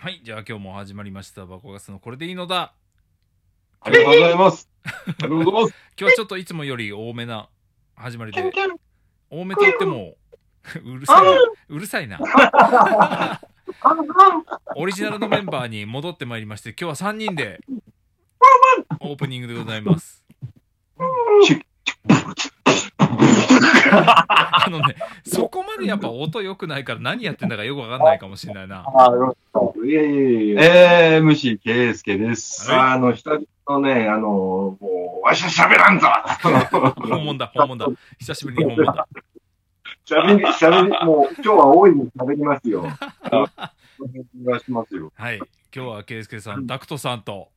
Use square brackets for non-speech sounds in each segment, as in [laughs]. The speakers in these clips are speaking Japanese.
はい、じゃあ今日も始まりました。バコガスのこれでいいのだ。ありがとうございます。ありがとうございます。[laughs] 今日はちょっといつもより多めな始まりで、多めと言っても、うるさいな。うるさいな。オリジナルのメンバーに戻ってまいりまして、今日は3人でオープニングでございます。あのね、そこまでやっぱ音良くないから何やってんだかよくわかんないかもしれないな。あいやいやいや。えー、MC 圭介です。はあの、久々のね、あの、もう、わしは喋らんぞ本物だ、本物だ。久しぶりに本物だ。喋り、喋り、もう、今日は大いに喋りますよ。お願いしますよ。はい、今日はケイスケさん、ダクトさんと、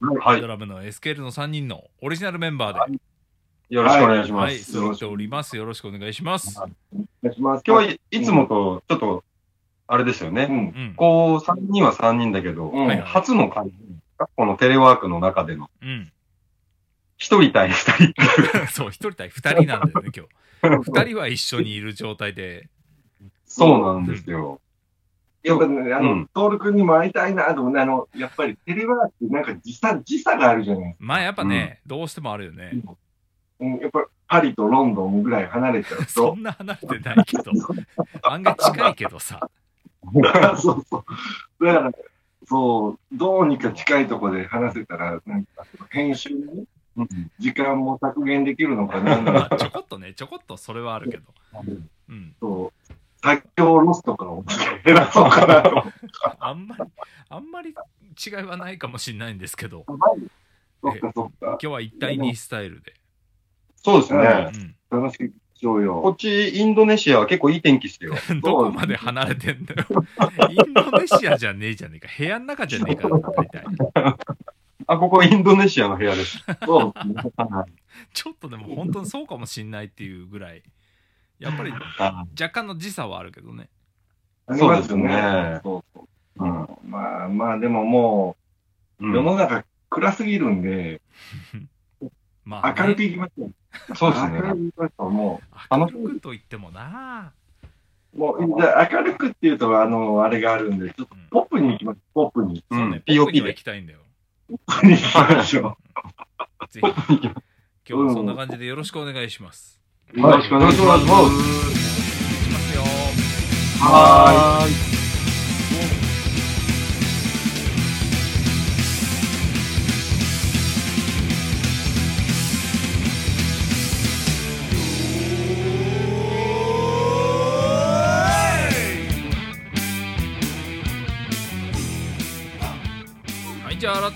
はいド。ラムの SKL の3人のオリジナルメンバーで、よろしくお願いしまはい、す。揃っております。よろしくお願いします。お願いします。今日はいいつもとちょっと、あれですよね。うん。うん。こう、3人は3人だけど、うんはい初の感じこのテレワークの中での、うん。一人対二人。[laughs] そう、一人対二人なんだよね、今日。二人は一緒にいる状態で、そうなんですよ。やっぱね、あのうん、トール君にも会いたいなと思って、あの、やっぱりテレワークってなんか時差、時差があるじゃないまあやっぱね、どうしてもあるよね。うん、やっぱりパリとロンドンぐらい離れちゃうそと。[laughs] んな離れてないけど、[laughs] 案外近いけどさ。[laughs] そうそう。だから、そう、どうにか近いところで話せたら、なんか、編集にね、時間も削減できるのかな。まあちょこっとね、ちょこっとそれはあるけど。うん。そう、作業ロスとかを減らそうかなと。あんまり、あんまり違いはないかもしれないんですけど。今日は一対二スタイルで。そうですうね。ん。楽しくしようよ。こっち、インドネシアは結構いい天気してよ。[laughs] どこまで離れてんだよ。インドネシアじゃねえじゃねえか。部屋の中じゃねえか、大体。[laughs] あ、ここインドネシアの部屋です。そうですね。はいちょっとでも本当にそうかもしんないっていうぐらい、やっぱりあ若干の時差はあるけどね。そうですねそうそううんまあまあ、でももう、うん世の中暗すぎるんで、[laughs] まあ、明るくね、いきましょう。そうですね。明るくいきましょう。も明るくと言ってもな。う、もう、じゃあ明るくっていうと、あの、あれがあるんで、ちょっとポップに行きましょう。ポップに。うんそうね、POP で行きたいんだよ。ポップに行きましょぜひ、今日はそんな感じでよろしくお願いします。う。よろしくお願いしますいきますよ。はーい。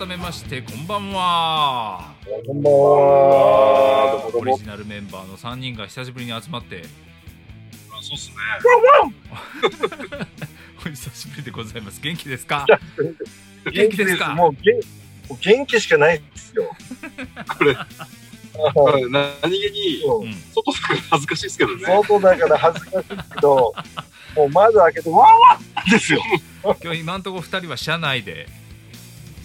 改めまして、こんばんは。こんばんは。オリジナルメンバーの3人が久しぶりに集まって、そうっすね。[laughs] お久しぶりでございます。元気ですか？元元気ですか？もう元もう元気しかないですよ。[laughs] これ、何気に、うんうん。外とか恥ずかしいですけどね。外だから恥ずかしいけど、もう窓開けて、わーわーですよ。今日今んところ2人は車内で、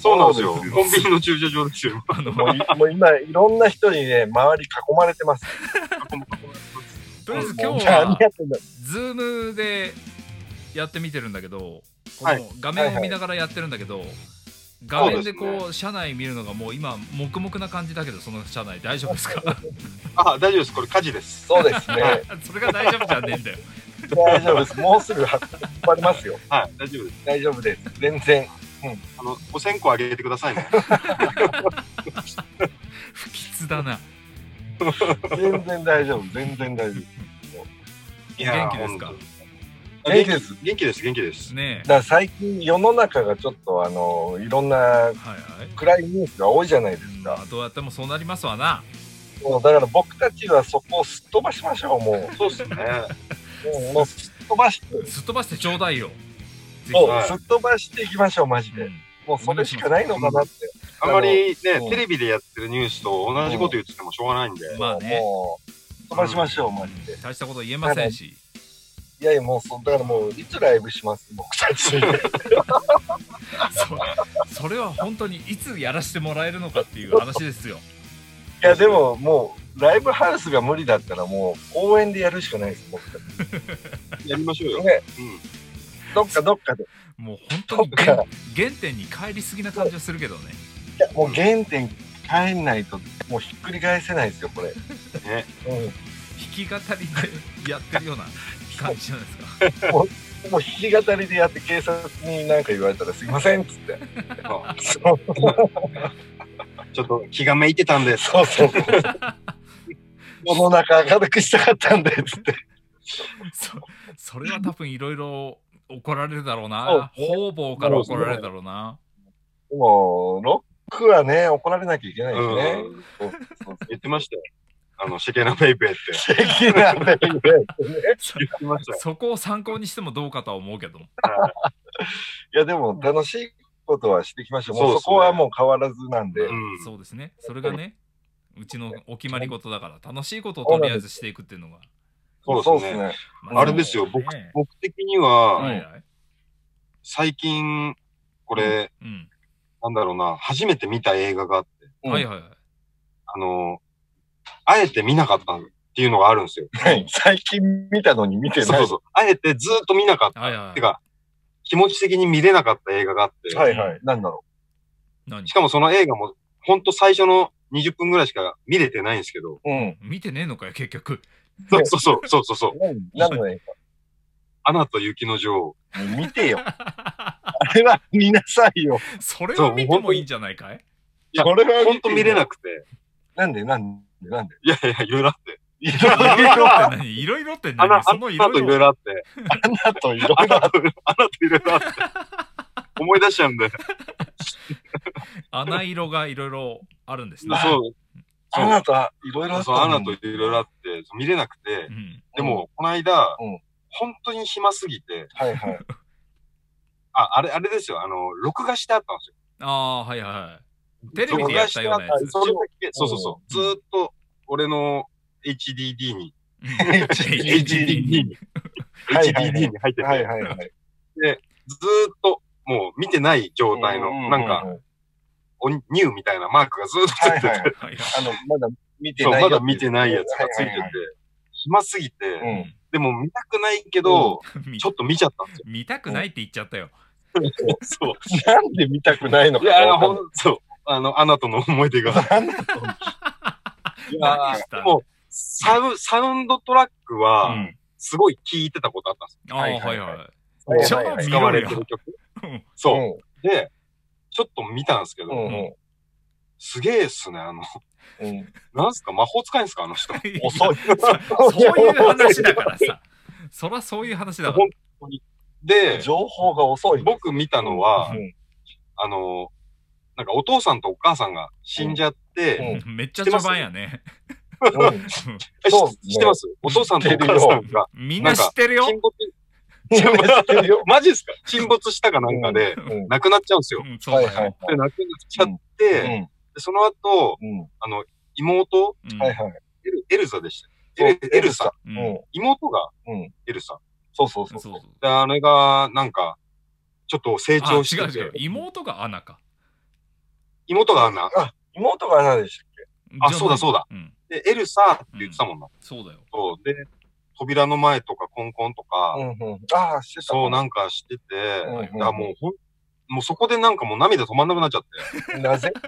そうなんですよ。コンビニの駐車場ですよ。あの、もういもう今、いろんな人にね、周り囲まれてます。[laughs] とりあえず今日はズームでやってみてるんだけど、こはいの画面を見ながらやってるんだけど、画面でこう車内見るのがもう今黙々な感じだけどその車内大丈夫ですか？[laughs] あ、大丈夫です。これ火事です。そうですね。[laughs] それが大丈夫じゃねえんだよ大丈夫です。もうすぐ引っ張りますよ。はい、大丈夫です。大丈夫です。全然。あの、お線香あげてくださいね。[laughs] 不吉だな全然大丈夫。全然大丈夫。いやー元気ですか？本元気です。元気です、元気です。ねだから最近世の中がちょっとあの、いろんなえはいはい暗いニュースが多いじゃないですか。まあどうやってもそうなりますわなもうだから僕たちはそこをすっ飛ばしましょう、もう。そうっすね。[laughs] もうすっ飛ばして、すっ飛ばしてちょうだいよそう、はいすっ飛ばしていきましょう、マジで。うんもうそれしかないのかなって。あんまりね、うんテレビでやってるニュースと同じこと言っててもしょうがないんで。まあねもう、飛ばしましょう、マジで。大したこと言えませんしいやいや、もう、そだからもう、いつライブします、僕たち。そそれは本当にいつやらせてもらえるのかっていう話ですよいや、でも、もう、ライブハウスが無理だったら、もう、公園でやるしかないです、僕たち。[laughs] やりましょうよ。ね、うん。どっかどっかで。いもう本当に原原点に帰りすぎな感じはするけどねや、もう原点帰んないと、もうひっくり返せないですよ、これ。[laughs] ねうん。弾き語りでやってるような感じじゃないですか？もう弾き語りでやって警察に何か言われたらすいませんっつって。そ [laughs] うちょっと気がめいてたんです。そうそうそう。[laughs] 世の中明るくしたかったんでっつって。そそれは多分いろいろ怒られるだろうな方々から怒られるだろうなでも、ロックはね、怒られなきゃいけないですね。言ってましたよ。あの、シェケナベイベーって。素敵なベイベーってね。そ言ってましたよ。そこを参考にしてもどうかとは思うけどいや、でも楽しいことはしてきました。もうそこはもう変わらずなんで。うん。そうですねそれがねうちのお決まり事だから楽しいことをとりあえずしていくっていうのが、そうですね。あれですよ、僕ね、僕的には、最近、これ、うんなんだろうな、初めて見た映画があって、うんはいはいはいあの、あえて見なかったっていうのがあるんですよ。はい最近見たのに見てない。そうそうそう。あえてずっと見なかった。はいはいてか、気持ち的に見れなかった映画があって、はいはい。なんだろ何？しかもその映画も、ほんと最初の20分ぐらいしか見れてないんですけど、う。うん。見てねえのかよ結局そうそうそう、そうそうそう。何何の映アナと雪の女王。画見てよ。あれは見なさいよ。それは見てもいいんじゃないかい？いやこれはほんと見れなくくて。なんでなんでなんで？いやいや、いろいろあって。いろいろって何？いろいろってアナ、何そのいろアナといろいいろろあって。あなといろいろアナと、アナといろいろあって。思い出しちゃうんで。[laughs] 穴色がいろいろあるんですねそう。あなたいろいろあったそう、アナとのいろいろあって、見れなくて。う。ん。でも、この間うん、本当に暇すぎて、はいはい。あ、あれ、あれですよ、あの、録画してあったんですよ。ああはいはいはい。テレビでやったようなやつ。それだけ、そうそうそう。ずっと、俺の HDD に、うん。HDD に、HDD に。入ってて、はいはいはい。ずーっと、もう見てない状態の、なんか、おニューみたいなマークがずーっとついてて、はいはいはいはい。[laughs] あの、まだ見てないよまだ見てないやつがついてて。はいはいはい、暇すぎて、うん。でも見たくないけど、[laughs] 見ちょっと見ちゃったんですよ。見たくないって言っちゃったよ。そう。なんで見たくないのかいや、ほんんそう。あの、あなたの思い出が。[laughs] ない。やサウサウンドトラックは、うん。すごい聞いてたことあったんですああはいはい。はい。使われてる曲。うん。そう。で、ちょっと見たんですけど、うんうん。すげえっすね、あの、うん。うん。なんすか、魔法使いんすか、あの人。[laughs] 遅い。そういう話だからさ。そらそういう話だから。本当に。で、情報が遅い。僕見たのは、うん。あの、なんかお父さんとお母さんが死んじゃって、うん。めっちゃ序盤やね。うんえそう知知ってます？[laughs] お父さんとお母さんが。みんな知ってるよ。マジですか？沈没したかなんかで、うん亡くなっちゃうんですよ。はいはい。はい。で、亡くなっちゃって、その後、うん。あの、妹、うん。はいはい。エルエルザでした。エルエルサ。妹がうん。エルサ。そうそうそう。で、あれが、なんか、ちょっと成あ長してて。違う違う。妹がアナか。妹がアンナ。あ、妹が何でしたっあそうだそうだ。うん。で、エルサって言ってたもんな。そうだよ。そう。で、扉の前とかコンコンとか、けうんうん。ああ、してた。そう、なんかしてて、うんうんもうほん、もうそこでなんかもう涙止まんなくなっちゃって。なぜ？[laughs]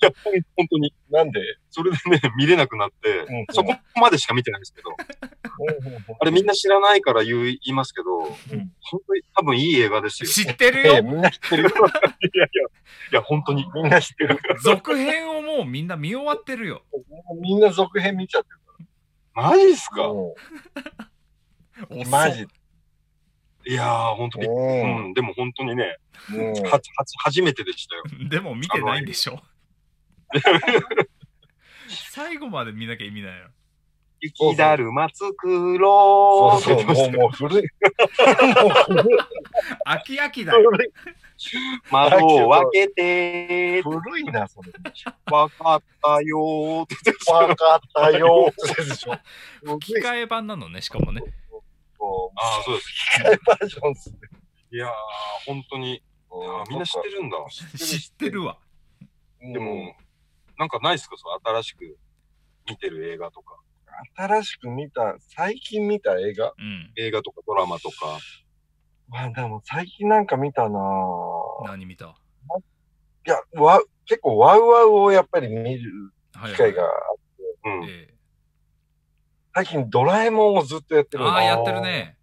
いや、本当に。なんで？それでね、[laughs] 見れなくなって、うんうんそこまでしか見てないんですけど、あれみんな知らないから言う言いますけど、本当に多分いい映画ですよ。知ってるええ、よみんな知ってるよ。[laughs] いやいや、いや、本当に。みんな知ってる。続編をもうみんな見終わってるよみんな続編見ちゃってるマジっすか、マジ。いやー、本当に。う。うんん、でも本当にね、うんはは初めてでしたよ。でも見てないんでしょ？[laughs] 最後まで見なきゃ意味ないよ雪だるま作ろそううそう、もう、もう古い。もう古い。秋秋だよ。[laughs] [laughs] 窓を開けて、古いな、それ。わかったよーってわかったよーって。[laughs] 吹き替え版なのねしかもねああ、そうです。吹き替えバージョンっすね。いやー、本当に。みんな知ってるんだ。知ってるわうんでも、なんかないっすか？そう、新しく見てる映画とか。新しく見た、最近見た映画？うん映画とかドラマとか。まあでも最近なんか見たなぁ何見た？いや、わ、結構ワウワウをやっぱり見るはい機会が、うん。え最近ドラえもんをずっとやってるえああ、やってるね。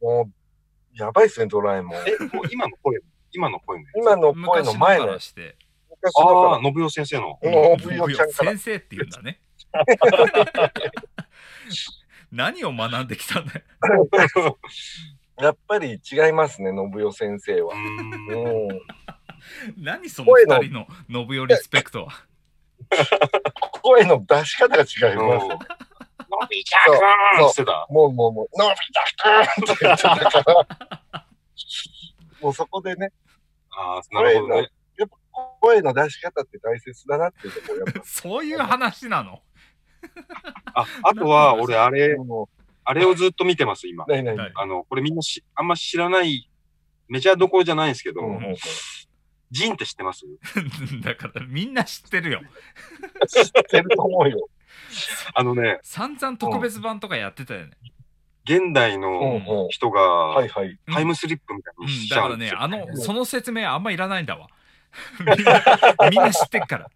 もう、やばいっすね、ドラえもん。え、もう今の声、今の声の今の声の前のから、して。昔あのあ、信代先生の。もう、ぶよちゃんから先。生って言うんだね。[laughs] 何を学んできたんだよ。[laughs] やっぱり違いますね、信代先生は。何その二人の信代リスペクトは。声の出し方が違いうんます。のび太くんってしてた。もうもうもう、のび太くんって言ってたから。もうそこでね、ああ、なるほどね。やっぱ声の出し方って大切だなっていうところやっぱ [laughs] そういう話なの？あ、あとは、俺、あれ、もあれをずっと見てます、今う、。ないないはいあの、これみんなし、あんま知らない、メジャーどころじゃないんですけど、うジンって知ってます？[laughs] だからみんな知ってるよ。知ってると思うよ。あのね、散々特別版とかやってたよね。現代うんのうん。人がはいはい。タイムスリップみたいにうん、しちだからね、ゃうんですよ。あの、その説明あんまいらないんだわ。みんなみんな知ってっから。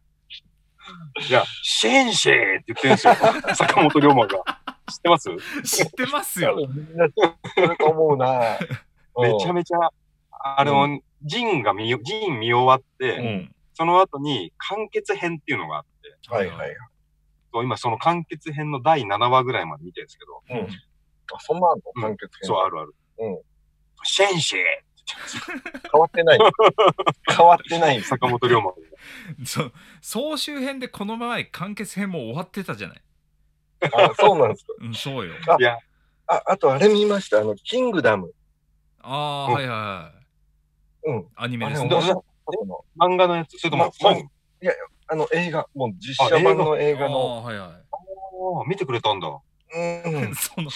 いや、シェンシェーって言ってるんですよ。坂本龍馬が。知ってます？知ってます多よ。分みんな知ってると思うな。[laughs] めちゃめめちゃ、あの、ジンが見よ、ジン見終わって、うん。その後に完結編っていうのがあって、はいはい。そう今その完結編の第7話ぐらいまで見てるんですけど、うん。あ、そんなの？うん完結編。そう、あるある。うん。シェンシェー変わってない。[laughs] 変わってない。坂本龍馬が。[laughs] そ総集編でこの前完結編も終わってたじゃない。あ、そうなんですか。うん、そうよ。あいや、あ、あとあれ見ました。あの、キングダム。ああ、うんはいはいはい。うん。アニメですね。漫画のやつ、それとも、ま漫あの映画、もう実写版の映画の。ああ、はいはい。画見てくれたんだ。うん。[laughs] その、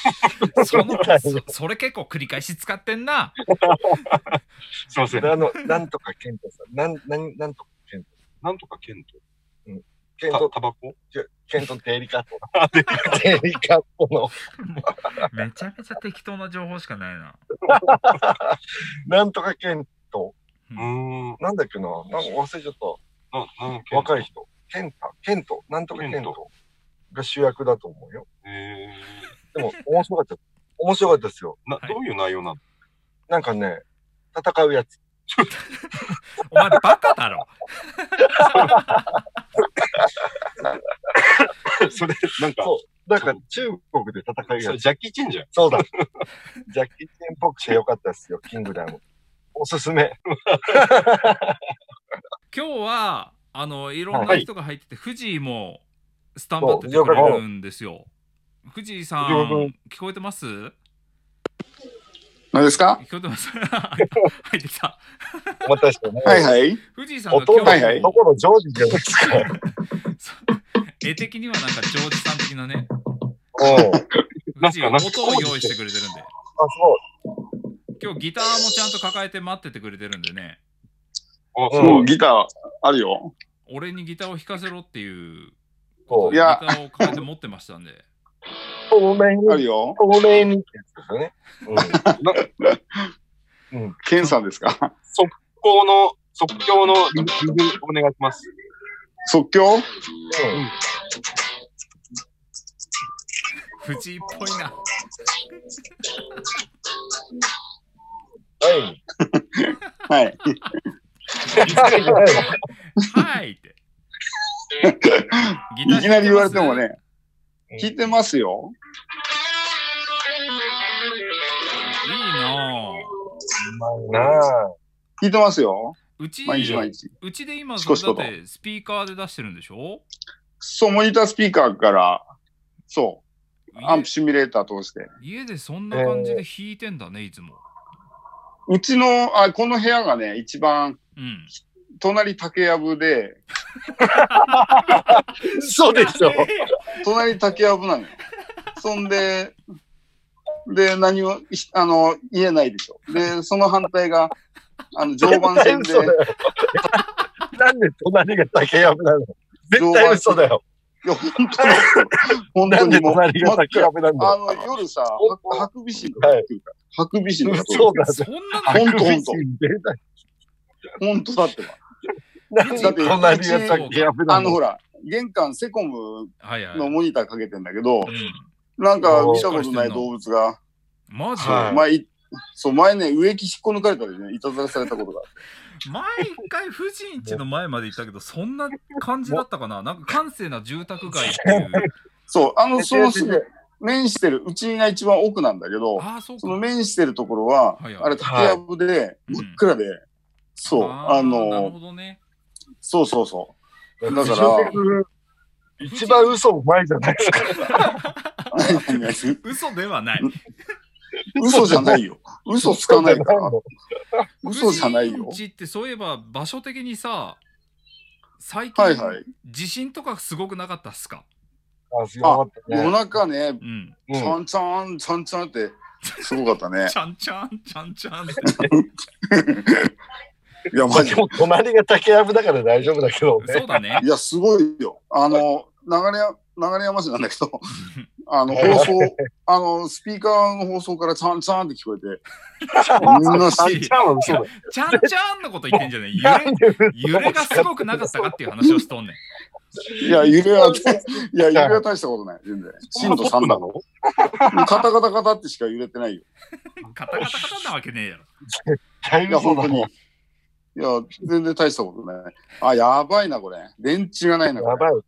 その、そそれ結構繰り返し使ってんな。すいません。あの、なんとかケントさん。なん、なん、なんとかケント。なんとかケント。ケント、たタバコケントデリカット。デリカットの、[laughs] めちゃめちゃ適当な情報しかないな。[laughs] なんとかケント。うーん。なんだっけな？なんか忘れちゃった。若い人。ケンタ、ケント、なんとかケントが主役だと思うよ。えでも、面白かった。面白かったですよ。ー、な、はいどういう内容なの？なんかね、戦うやつ。[laughs] お前バカだろ。[laughs] それ、なんか。なんか中国で戦うそやつ。れジャッキー・チェンじゃん。そうだ。[laughs] ジャッキー・チェンっぽくてよかったですよ、キングダム。おすすめ。[laughs] 今日は、あの、いろんはない人が入ってて、藤井もスタンバっててくれるんですよ。藤井さん、聞こえてます？聞何ですか？こえてます [laughs] 入ってきた。お待たせしてね。はいはい。藤井さんがお父今日、さんのところジョージじゃないですか。[laughs] 絵的にはなんかジョージさん的なね、うん。藤井がなんか音を用意してくれてるんで、あ、そう。今日ギターもちゃんと抱えて待っててくれてるんでね、あ、うんもうギターあるよ。俺にギターを弾かせろっていうそうギターを抱えて持ってましたんで、透明に、あるよ。透明にってやつですよね。うん。ケンさんですか？この即興のリリお願いします。即興？うん。藤井っぽいな。はい。[laughs] はい。はい [laughs] って。ギいきなり言われてもね、うん聞いてますよ。いいなぁ。うまいなぁ。聞いてますよ。うち、毎日毎日。うちで今、しこしだってスピーカーで出してるんでしょ？そう、モニタースピーカーから、そう、アン家プシミュレーター通して。家でそんな感じで弾いてんだね、いつも。うちの、あ、この部屋がね、一番、うん。隣竹やぶで、そうでしょ。隣竹やぶなのよ。そんで、で、何も、いあの、言えないでしょ。で、その反対が、あの、常磐線で、なんで隣が竹やぶなの？絶対嘘だよ。いや、本当に、本なんで当にもう、隣が竹やぶなんだ？よ。あの、夜さ、おハハクビシンとか来るから。ハクビシンとかそうだ。そんなほんとほんと。出ないほんとだってば。何だって隣が竹やぶなあの、ほのら、玄関セコムはいはい。のモニターかけてんだけど、うん。なんか見たことない動物が、マジ、はい。前い、そう、前ね、植木引っこ抜かれたりね、いたずらされたことが。あって。前一回富士んちの前まで行ったけどそんな感じだったかな？なんか閑静な住宅街っていう。[laughs] そう、あの、そのすぐ、面してる、うちが一番奥なんだけど、ああそうか。その面してるところは、はいはい。あれ竹やぶで、うん真っ暗で、そう、ああーなるのほ、どね。そうそうそう。だか一番嘘うまいじゃないですか。[laughs] 嘘ではない嘘じゃないよ。嘘つかないから。嘘じゃないよちってそういえば場所的にさ最近、はいはい。地震とかすごくなかったっすか？あ、すごかった夜ね。中ね、うんうんちゃんちゃん、ちゃんちゃんって、すごかったねち。ゃんちゃんちゃんちゃんって [laughs] いや、まあでマジで。も隣が竹やぶだから大丈夫だけどね。そうだねいや、すごいよ。あの、流れ、流山市なんだけど、[laughs] あの、放送、あの、スピーカーの放送からちゃんちゃんって聞こえて、みんなし、ちゃん。ちゃんちゃんのこと言ってんじゃない揺れ揺れがすごくなかったかっていう話をしとんねんいや、揺れは、いや、揺れは大したことない。全然。震度3だの？カタカタカタってしか揺れてないよ。カタカタカタなわけねえやろ大いや、本当に。いや、全然大したことない。あ、やばいな、これ。電池がないな。やばいで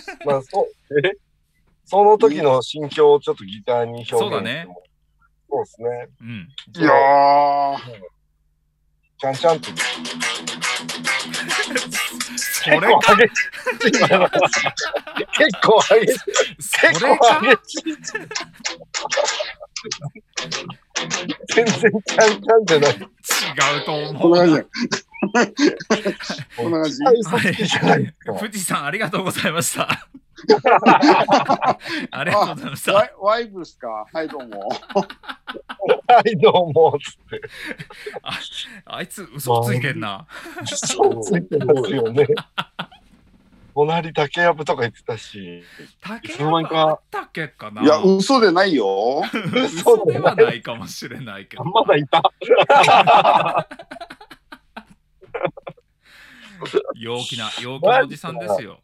すね。まあ、そう、え？その時の心境をちょっとギターに表現してもそうだね。そうですね。うんいやー、ちゃんちゃんと。それか結構激しい。結構か激しい。全然ちゃんちゃんじゃない。違うと思うこんな感じ。富士山ありがとうございました。ありがとうございました。ワイワイブスか？はい、どうも。はい、どうも。つって。あいつ嘘ついてんな。嘘ついてますよね。隣竹やぶとか言ってたし。竹いつの間にかあったっけかな？いや、嘘でないよ。[laughs] 嘘ではないかもしれないけど。まだいた。[laughs] 陽気な、陽気なおじさんですよ。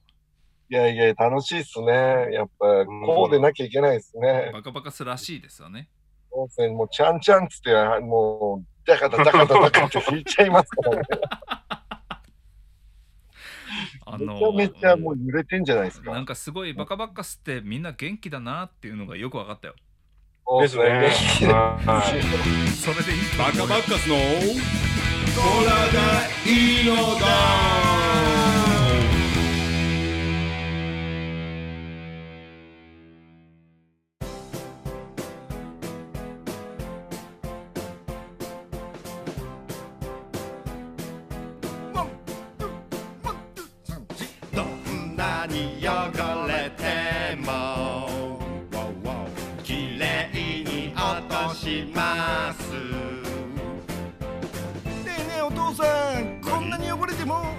いやいや、楽しいっすね。やっぱ、こうでなきゃいけないですね。バカバカすらしいですよね。温泉もう、ちゃんちゃんっつって、もう、ダカダダカダダカって弾いちゃいますからね。[laughs] あめちゃめちゃもう揺れてんじゃないですか。なんかすごいバカバカすってみんな元気だなっていうのがよく分かったよ。ですね。はい [laughs] それでいい？バカバッカスの？いいのだ。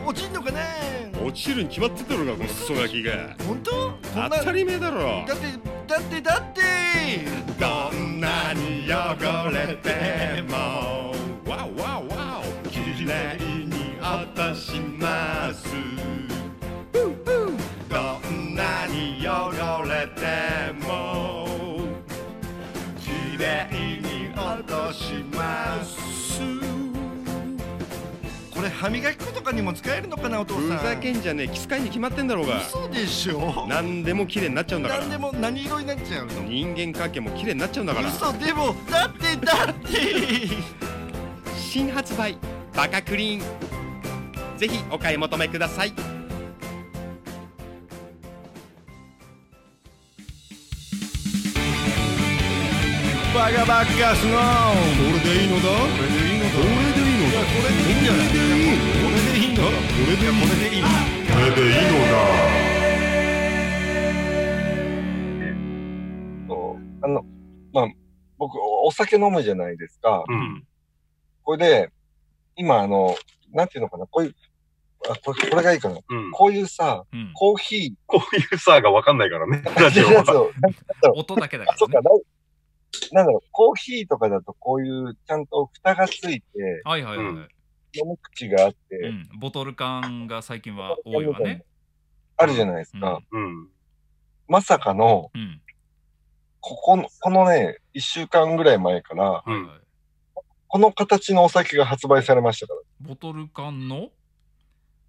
落ちんのかな落ちるに決まってたろがこのクソガキが。本当？当な？たり前だろ。だってだってだって。どんなに汚れても。わおわおわおきれいに落とします。どんなに汚れても。きれいに落とします歯磨き粉とかにも使えるのかなお父さん。ふざけんじゃねえキスカイに決まってんだろうが。嘘でしょ？何でも綺麗になっちゃうんだから。何でも何色になっちゃうの？人間関係も綺麗になっちゃうんだから。嘘でもだって。だって新発売バカクリーン。ぜひお買い求めください。バカバカスのこれでいいのだれでいいんじゃないこれでいいのこれでいいこれでいいのこれでいいのだそうあの、まあ、僕、お酒飲むじゃないですか。うん。これで、今、あの、なんていうのかな、こういう、あ、これ、これがいいかな。うん。こういうさ、うん、コーヒーこういうさがわかんないからね、ラジオは。音だけだか、らねっか、。ラなんだろう、コーヒーとかだとこういうちゃんと蓋がついて、はいはいはい、うん飲む口があって、うん、ボトル缶が最近は多いわね。あるじゃないですか。うん。まさかの、うん。ここの、このね、一週間ぐらい前から、はいはい。この形のお酒が発売されましたから。ボトル缶の？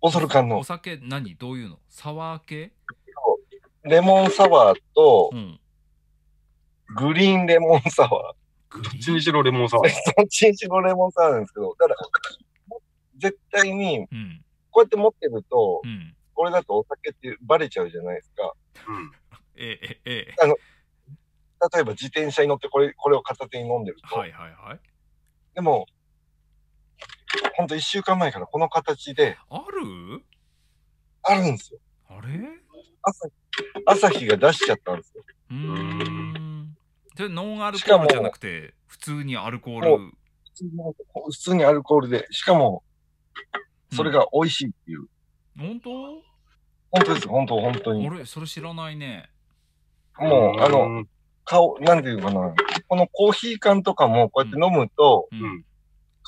ボトル缶のお酒何？どういうの？サワー系？レモンサワーとうん。グリーンレモンサワー。グリどっちにしろレモンサワー。[laughs] どっちにしろレモンサワーなんですけど、だから、絶対に、うん。こうやって持ってるとう、ん。これだとお酒ってバレちゃうじゃないですか。うん。ええ、ええ。例えば自転車に乗ってこれ、これを片手に飲んでると。はいはいはい。でも、ほんと一週間前からこの形である？あるんですよ。あれ？う朝、朝日が出しちゃったんですよ。ーん。で、ノンアルコしかもールじゃなくて、普通にアルコーもル。普通にアルコールで、しかも、それが美味しいっていう。本当？本当です、本当、本当に。俺、それ知らないね。もう、あの、顔、なんていうかな。このコーヒー缶とかもこうやって飲むと、うん。うん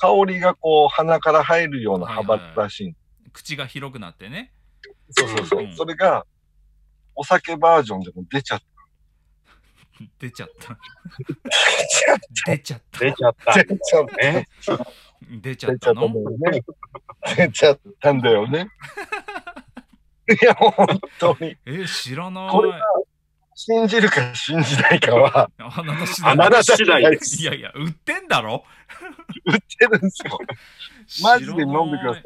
香りがこう鼻から入るような幅らしいん口が広くなってね。そうそうそう。うんそれが、お酒バージョンでも出ちゃっ出ちゃった。た。[laughs] 出ちゃった。出ちゃった。出ちゃった。え出ちゃった出ちゃったんだのよね。出ちゃったんだよね。いや、本当に。え、知らない。これが信じるか信じないかは、あなた次あ第なた次第でですいやいや、売ってんだろ？売ってるんですよ。マジで飲んでください。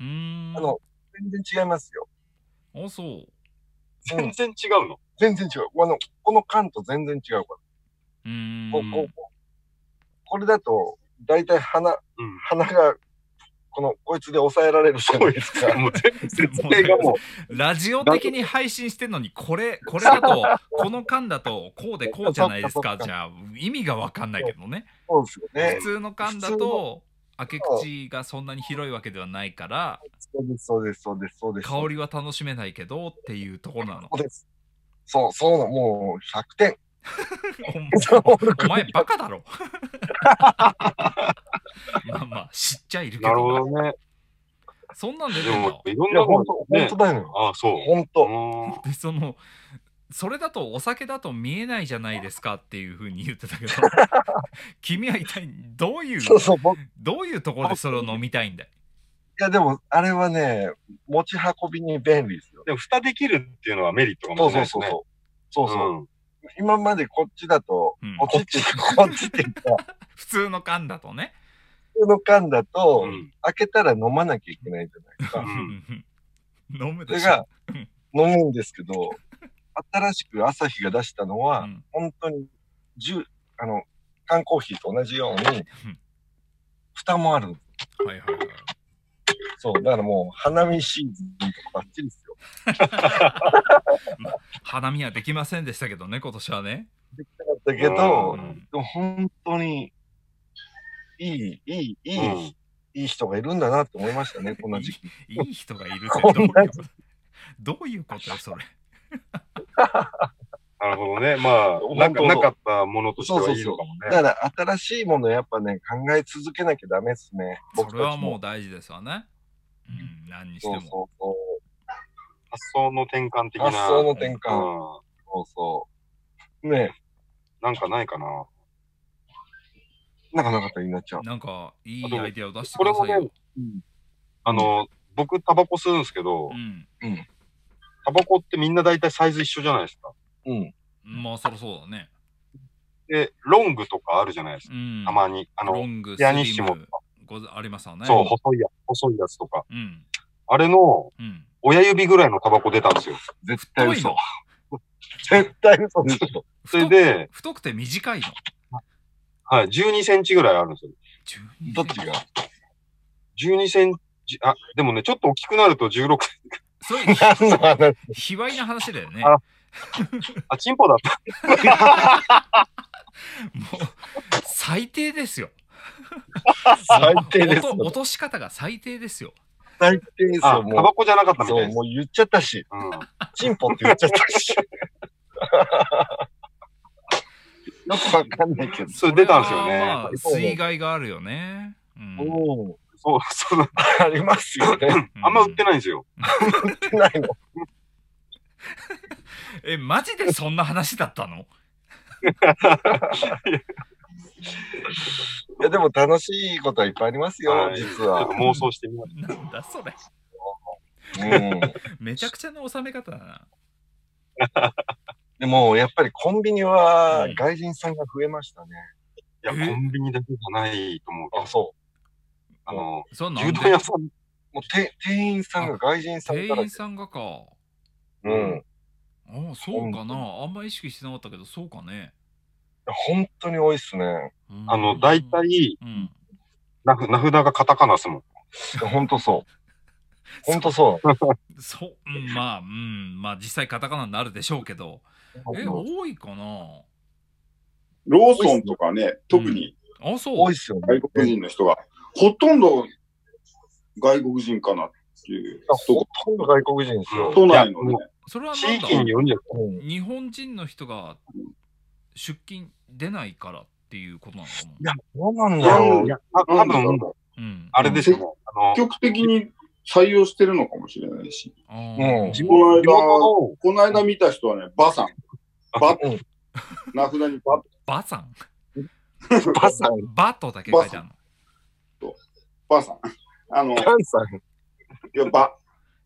うーん。あの、全然違いますよ。あ、そう。うん全然違うの。全然違う。あの、この缶と全然違うかうーん。ら。こうこうこうこれだと、だいたい鼻、うん。鼻が、この、こいつで抑えられるじゃないですか。もう全部説明がも [laughs] ラジオ的に配信してんのに、これ、[laughs] これだと、この缶だと、こうでこうじゃないですか。じゃあ、意味がわかんないけどね。そうですよね普。通の缶だと、開け口がそんなに広いわけではないから、そうです、そうです、そうです、そうです。香りは楽しめないけどっていうところなのそ。うです。そう、そうな、もう100点。お前バカだろ。[laughs] まあまあ、知っちゃいるけどなほどね。そんなん出でてんだも、いろんなの本当本ね当。だよ。ああ、そう。本当。うんでそのそれだとお酒だと見えないじゃないですかっていうふうに言ってたけど [laughs] 君は一体どういうそうそう、どういうところでそれを飲みたいんだい？や、でも、あれはね、持ち運びに便利ですよ。でも、蓋できるっていうのはメリットかそうもしれないですね。そうそうそう。そう。そう。うん。今までこっちだと、うん。こっちこっち。っていうか、[laughs] 普通の缶だとね、普通の缶だと、うん。開けたら飲まなきゃいけないじゃないですか。ん。飲むでしょ。それが、飲むんですけど、新しく朝日が出したのは、うん。本当に、10、あの、缶コーヒーと同じようにん、蓋もある。はいはいはい。そう、だからもう、花見シーズンとかバッチリですよ。花見はできませんでしたけどね今年はね、できなかったけど、うんでも本当に、いい、いい、いい、うんいい人がいるんだなって思いましたね、こんな時期。いい人がいるってどういうこと？[laughs] どういうことよそれ [laughs] なるほどね。まあ、な本当かなかったものとしてはいいのかもね。だから、新しいものやっぱね、考え続けなきゃダメですね。そ。れはもう大事ですわね、うん、何にしてもそうそうそう。発想の転換的な。発想の転換うんそうそう。ねなんかないかな。なかなかったらいいなっちゃう。なんかいいアイデアを出してくださいよこれもね、あの、僕、タバコ吸うんですけどう、んタバコってみんな大体サイズ一緒じゃないですか。うん。まあそりゃそうだねで、ロングとかあるじゃないですか。うんたまに。あの、ロング、ピアニッシモスリムござありますわね。そう、細いや細いやつとか。うん。あれのうん。親指ぐらいのタバコ出たんですよ。絶対嘘。絶対嘘でしょ。それで、太くて短いの？はい、12センチぐらいあるんですよ。12どっちが？12センチ、あ、でもね、ちょっと大きくなると16、それ、何の話？卑猥な話だよね。ああ、チンポだった。もう、最低ですよ。[laughs] 最低です落とし方が最低ですよ。最低ですあ、よ、タもバコじゃなかったう。そう、みたいです。もう言っちゃったし、うん。チンポって言っちゃったし。[laughs] よくわかんないけど。それ出たんですよね。まあ水害があるよね。うん。うん。そう、そう、ありますよね。あんま売ってないんですよ。売ってないの。[laughs] え、マジでそんな話だったの？[laughs] いや、でも楽しいことはいっぱいありますよ、はい実はちょっと。妄想してみましなんだそれ。うん。めちゃくちゃな収め方だな。でも、やっぱりコンビニはうん外人さんが増えましたね。た。いや、え？コンビニだけじゃないと思うけどあ、、そあの、そうなんで牛丼屋さん、う。もうて店員さんが外人さんから店員。さんがか。うん。ああ、そうかな。あんま意識してなかったけど、そうかね。本当に多いっすね。うんあの、大体、うん。名札がカタカナですもん。[laughs] 本当そう。本当そう。そう、うん、まあ、うん、まあ実際カタカナになるでしょうけど。え、多いかな？ローソンとかね、特にあ、そう。多いっすよね。外国人の人が、ほとんど外国人かなっていうほとんど外国人ですよ。都内のね。それは地なんだ？域によるんじゃない？うん日本人の人が出勤出ないからっていうことなのかいや、どうなんいやだろう。いや、た多分、な。うん。あれですよね。あの、積極的に採用してるのかもしれないし。うん地この間、この間見た人はね、バさん。バうん名札にババさんバさん、バとだけ書いてあるの？バさん。あの、いカンさん。や、バ。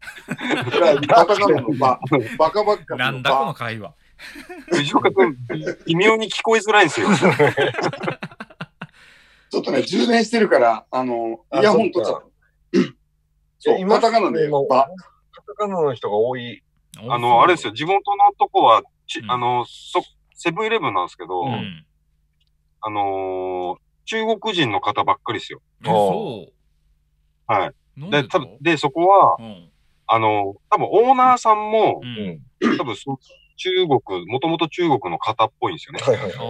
[laughs] いやカタカナのバ。バカバカのなんだこのバ。会話。藤岡君、微妙に聞こえづらいんですよ。[laughs] ちょっとね、充電してるから、あの、あイヤホン取っちゃった。[laughs] そう、今カタカナで。カタカナの人が多い。あの、あれですよ、地元のとこは、ちうんあの、そ、セブンイレブンなんですけど、うん。あのー中国人の方ばっかりですよ。えそう。はい。で、多分で、そこは、うん。あの、多分オーナーさんも。多分そ中国、もともと中国の方っぽいんですよね。はいはいああ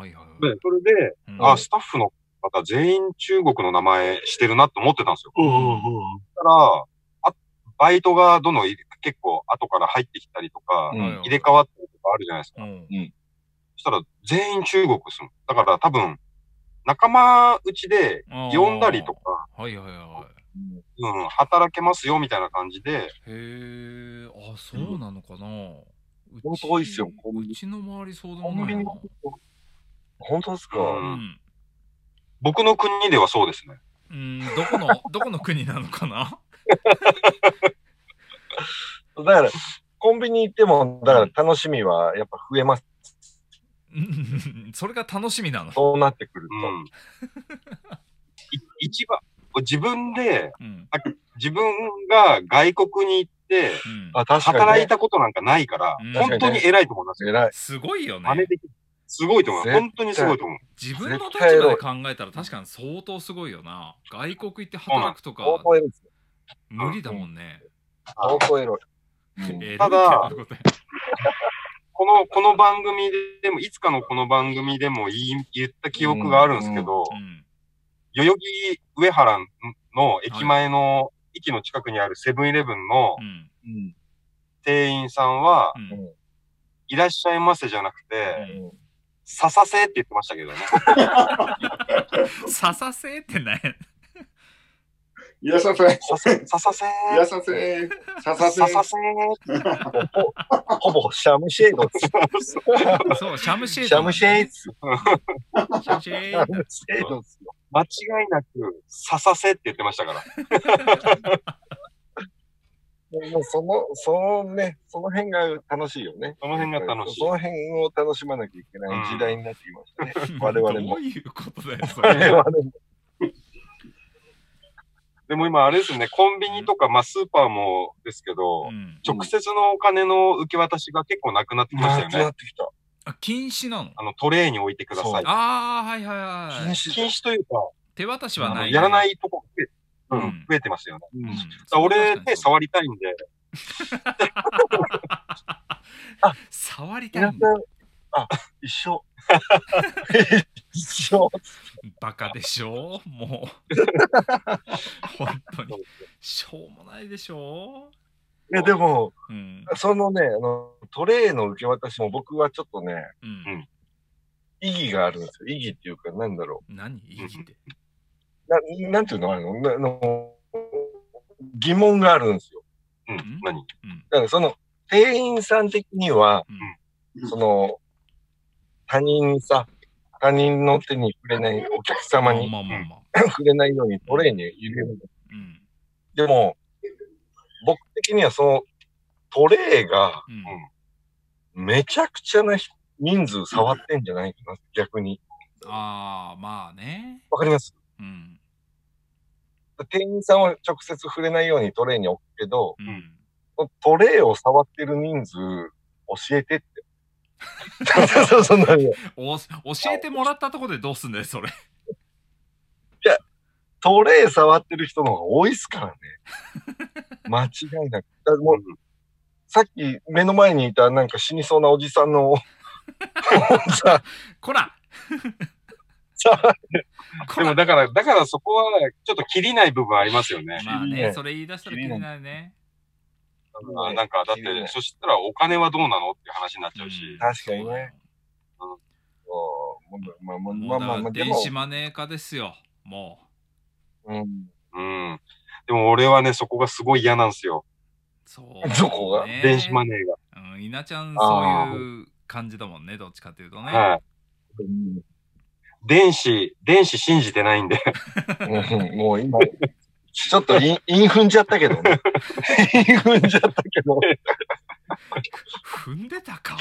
はい。ー、はいはい。で、それで、うんあ、スタッフの方全員中国の名前してるなって思ってたんですよ。そしたら、あ、バイトがどんどんい結構後から入ってきたりとか、うん入れ替わったりとかあるじゃないですか。うん。そしたら全員中国ですもん。だから多分、仲間内で呼んだりとか、はいはいはうん、働けますよみたいな感じで、い。へえ、あ、そうなのかな。うち本当多いっすよコンビニうちの周りそうでコンビニもないな。本当ですか、ううんん。僕の国ではそうですね。うん、どこの、[laughs] どこの国なのかな？だから、コンビニ行っても、だから楽しみはやっぱ増えます。うんそれが楽しみなの。そうなってくるうん。い一番、自分で、うん。自分が外国に行っ働いたことなんかないからうん、本当に偉いと思いますよ。偉い。すごいよね。すごいと思う。本当にすごいと思う。自分の立場で考えたら確かに相当すごいよな。外国行って働くとか。無理だもんね。相当エロい。えーただ [laughs] この、この番組でも、いつかのこの番組でも言い言った記憶があるんですけど、うん。代々木上原の駅前の駅の近くにあるセブンイレブンの。店員さんは、うん。いらっしゃいませじゃなくて、うんささせって言ってましたけどね。ささせってね。いやさせ、ささささせいやさせ、ささせさ、させほぼシャムシェード。そう、シャムシェーシャド。ムシェード。シャムシシェード。間違いなく、ささせって言ってましたから。[laughs] もうその、そのね、その辺が楽しいよね。その辺が楽しいそ。の辺を楽しまなきゃいけない時代になってきましたね。我々もどう。いうことだよ、そ我れ。[laughs] 々も。でも今あれですね、コンビニとか、まあスーパーもですけど、うん直接のお金の受け渡しが結構なくなってきましたよねなくなっ。てきた。あ、禁止なの？あの、トレーに置いてください。ああ、はいはいはい。禁止禁止というか、手渡しはない、あのやらないとこ増え,、うんうん増えてますよね。うん。だから俺、手触りたいんで、[laughs] 触りたいんだ。、あ、一緒。[laughs] 一緒。バカでしょ？もう。[laughs] 本当に。しょうもないでしょ？いや、でも、うん。そのね、あの、トレイの受け渡しも僕はちょっとね、うん。意義があるんですよ。意義っていうか、なんだろ何？意義って。う。ななんていうの？あの、なあの疑問があるんですよ。うん。何？うん。だからその、店員さん的には、うんその、他人さ、他人の手に触れない、お客様にまあまあまあ。[laughs] 触れないようにトレーに入れる。うん。でも、僕的にはその、トレーがうん。めちゃくちゃな人数触ってんじゃないかな、逆に。ああ、まあね。わかります？うん。店員さんは直接触れないようにトレーに置くけど、うん。トレーを触ってる人数教えてって。[laughs] そうそうそうなんよお教えてもらったところでどうすんだよ、それ。トレー触ってる人の方が多いっすからね。[laughs] 間違いなく。[laughs] だもうさっき目の前にいたなんか死にそうなおじさんのさ、[laughs] こら [laughs] でもだから、だからそこはちょっと切りない部分ありますよね。まあね、それ言い出したら切りないね。あなんか、だって、そしたらお金はどうなのって話になっちゃうし。確かにねそうもうまあまあまあまあ電子マネー化ですよ。もうん、うん。でも俺はね、そこがすごい嫌なんですよ。[laughs] う。そう、どこがね電子マネーが。うん、稲ちゃんそういう感じだもんね、どっちかっていうとね。はい。電子、電子信じてないんで。うんもう今、ちょっとイン [laughs] イン踏んじゃったけどね。イン踏んじゃったけど、踏んでたか？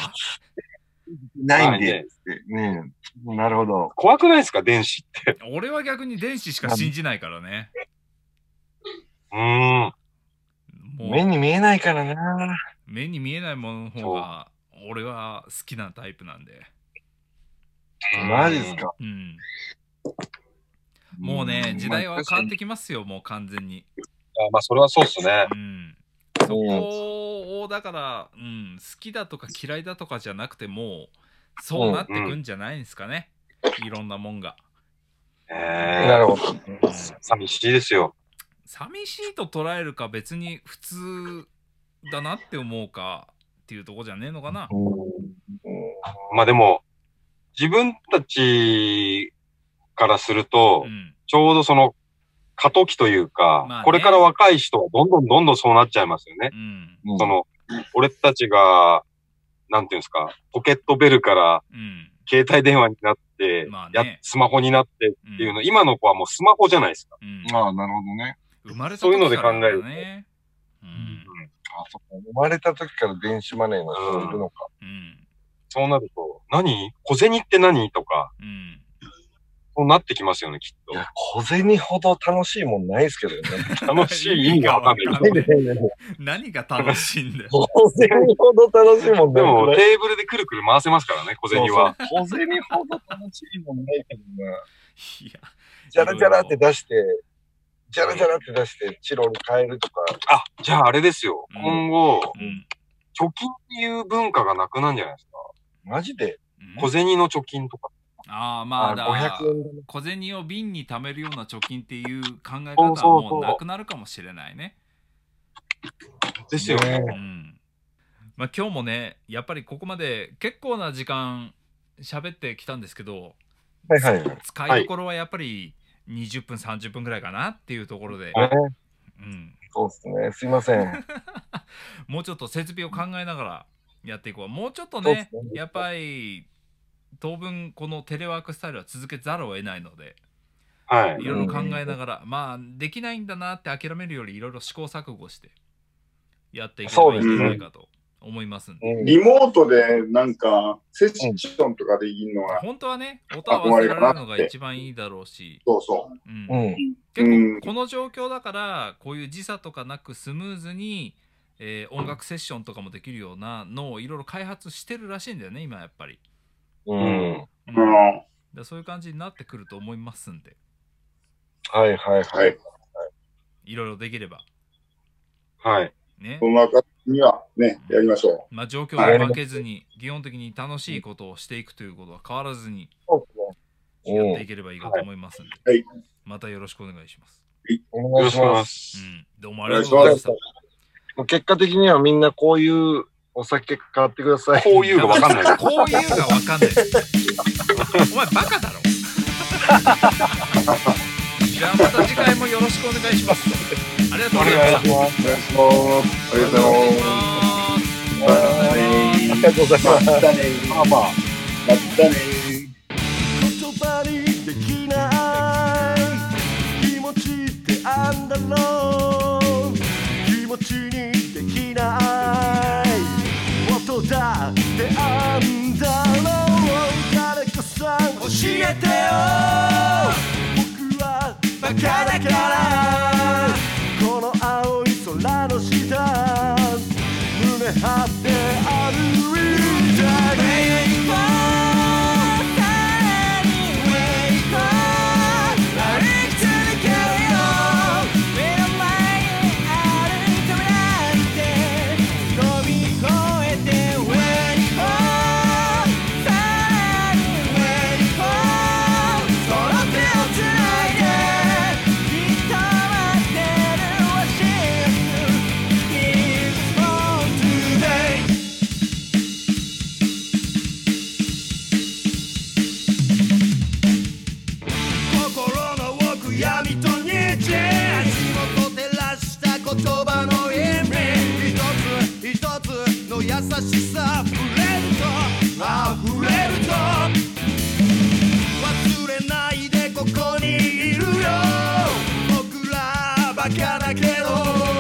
ないんで、ねなるほど。怖くないですか？電子って。俺は逆に電子しか信じないからね。うーん。もう目に見えないからな。目に見えないものの方が俺は好きなタイプなんで。マジっすか。うん。もうね、時代は変わってきますよ、もう完全に。あまあ、それはそうっすね。うん。そこを、だから、うん、好きだとか嫌いだとかじゃなくても、そうなってくんじゃないんですかね。いろんなもんが。えなるほど。うん寂しいですよ。寂しいと捉えるか別に普通だなって思うかっていうとこじゃねえのかな。まあでも、自分たちからするとう、ん。ちょうどその過渡期というか、まあねこれから若い人はどんどんどんどんそうなっちゃいますよね。うん。その、俺たちが、なんていうんですか、ポケットベルからうん。携帯電話になって、まあねやスマホになってうんっていうの、今の子はもうスマホじゃないですか。うんああ、なるほどね。生まれたそういうので時から考えるね。うん。あ、そ。生まれた時から電子マネーの人いるのか。うん。そうなると、何？小銭って何？とか、うん。そうなってきますよね、きっいや、小銭ほど楽しいもんないですけどね。と。[laughs] 楽しい意味がわかんない。何が楽しいんだよ。[laughs] 小銭ほど楽しいもんない。でも、テーブルでくるくる回せますからね、小銭は。そうそう小銭ほど楽しいもんないけどな。いや、じゃらじゃらって出して、じゃらじゃらって出して、チロル変えるとか。あ、じゃああれですよ。うん今後、うん。貯金っていう文化がなくなんじゃないですか。マジで？うん小銭の貯金とか。ああ、まあ、だから500円で小銭を瓶に貯めるような貯金っていう考え方はもうなくなるかもしれないね。ですよね。ねうん。まあ今日もね、やっぱりここまで結構な時間喋ってきたんですけど、はいはい。使いどころはやっぱり20分、30分ぐらいかなっていうところで、ねうん。そうですね。すいません。[laughs] もうちょっと設備を考えながらやっていこう。もうちょっとねね、やっぱり当分このテレワークスタイルは続けざるを得ないので、はいい。ろいろ考えながら、まあできないんだなって諦めるよりいろいろ試行錯誤してやっていけばいいんじゃないかと思いますんで。うんリモートでなんか、セッションとかできるのが、本当はね、音合わせられるのが一番いいだろうし、そうそう。うんうん。結うん構この状況だからこういう時差とかなくスムーズに、えー音楽セッションとかもできるようなのをいろいろ開発してるらしいんだよね今やっぱり、うん。うんうん。でそういう感じになってくると思いますんではいはいははいい。いろいろできればはい。ね。その中にはね、やりましょまあ状況に負けずに基本的に楽しいことをしていくということは変わらずに。やっていければいいかと思いますんで、はい。またよろしくお願いします、お願い。お願いします。す。うん、どうもありがとうございました。結果的にはみんなこういうお酒買ってください。こういうがわかんない。[laughs] こういうがわかんない。お前バカだろ。[laughs] じゃあまた次回もよろしくお願いしますありがとうございます。お願いします。ありがとうございます。ありがとうございます。またね。まあまあ。またね。言葉にできない気持ちってあんだろう気持ちにできない音だってあんだろう誰かさん教えてよ僕はバカだからカ